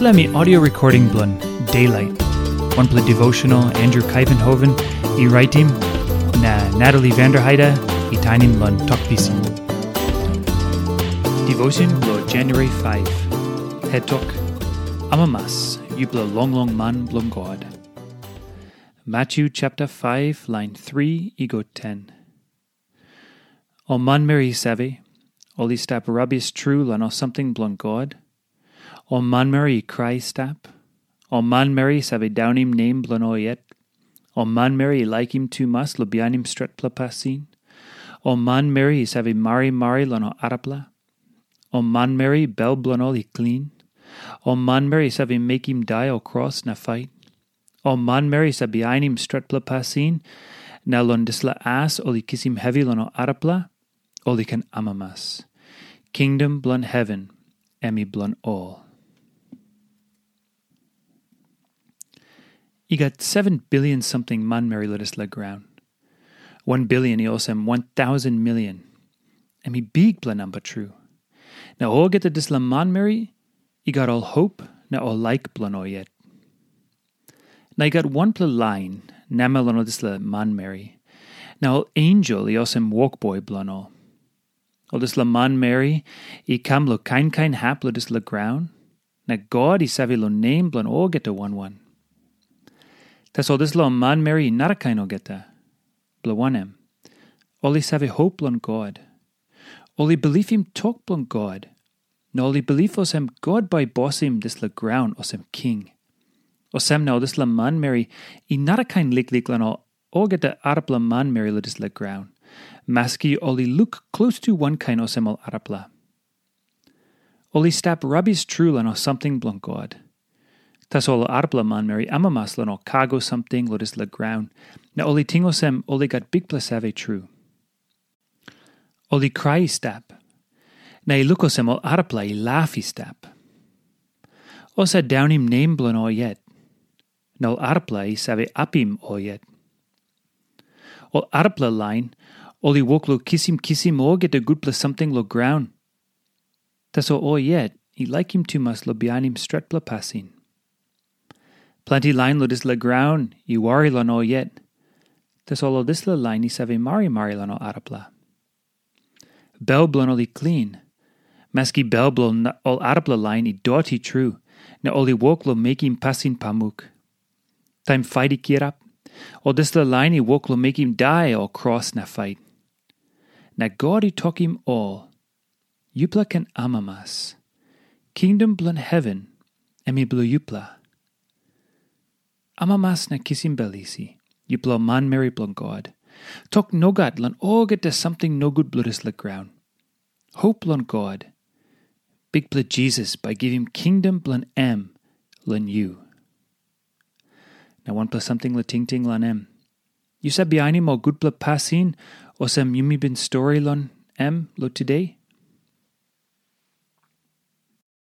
Me audio recording blun Daylight. One play devotional Andrew Kuyvenhoven, e writing na Natalie Vanderheide, e tiny blun talkpisin. Devotion blo January 5. Head talk. Amamas, you blow long long man blum God. Matthew chapter 5, line 3, ego 10. O man Mary save, oli stap rubbish true lan o something blun God. O man Mary cry stap. O man Mary save down him name blun o man Mary like him too mas lo bian him stret plapasin. O man Mary save mari mari lan o arapla. O man Mary bel blun oli clean. O man Mary save him make him die o cross na fight. O man Mary sa behind him stret plapasin. Na lon disla as oli kiss him heavy lon o arapla. Oli can amamas. Kingdom blun heaven. Emi blun all. You got seven billion something man Mary let us leg ground. One billion he also one thousand million. And me big bla number true. Now all get the disla man Mary, you got all hope, now all like blano yet. Now you got one pla line, namelano disla man Mary. Now all angel he also walk boy blano. All disla man Mary, he come lo kind kind hap lo disla ground. Now God he savi lo name blan all get to one one. Tas all this lo man Mary nara kaino geta. Blawanem. Oli save hope on God. Oli believe him talk on God. No oli believe os him God by boss him this la ground os him king. Os him now this la man Mary i nara kain lik lik lan o geta arapla man Mary la this la ground. Maski oli look close to one kain os him al arapla. Oli stap rubbish true lan os something blon God. Tas ol arbla man Mary amamas lan o cargo something lo dis la ground. Na oli tingosem oli got big plasave true. Oli cry stap. Na i lukosem ol arpla i laughy stap. Osa down him name blon o yet. Na ol arpla i save apim o yet. Ol arpla line, oli wok lo kissim kissim o get a good plus something lo ground. Tas o yet, i like him too mas lo behind him stret pla passing. Plenty line lo dis la ground, i wari lo no yet. Tas olo dis la line i save mari mari lo no arapla. Bel blon oli clean. Maski bel blon ol arapla line i doti true. Na oli wok lo make him passin pamuk. Time fighti kirap. O dis la line i wok lo make him die o cross na fight. Na God i talk him all. Yupla can amamas. Kingdom blon heaven. Emi blue yupla. Amamas na kisim belisi. You blow man Mary blon God. Tok nogat lan all get to something no good bloodis la ground. Hope blon God. Big blood Jesus by give him kingdom blon em lan you. Now one plus something la ting ting lan em. You him all good blood passin or some yumi bin story lon em lo today?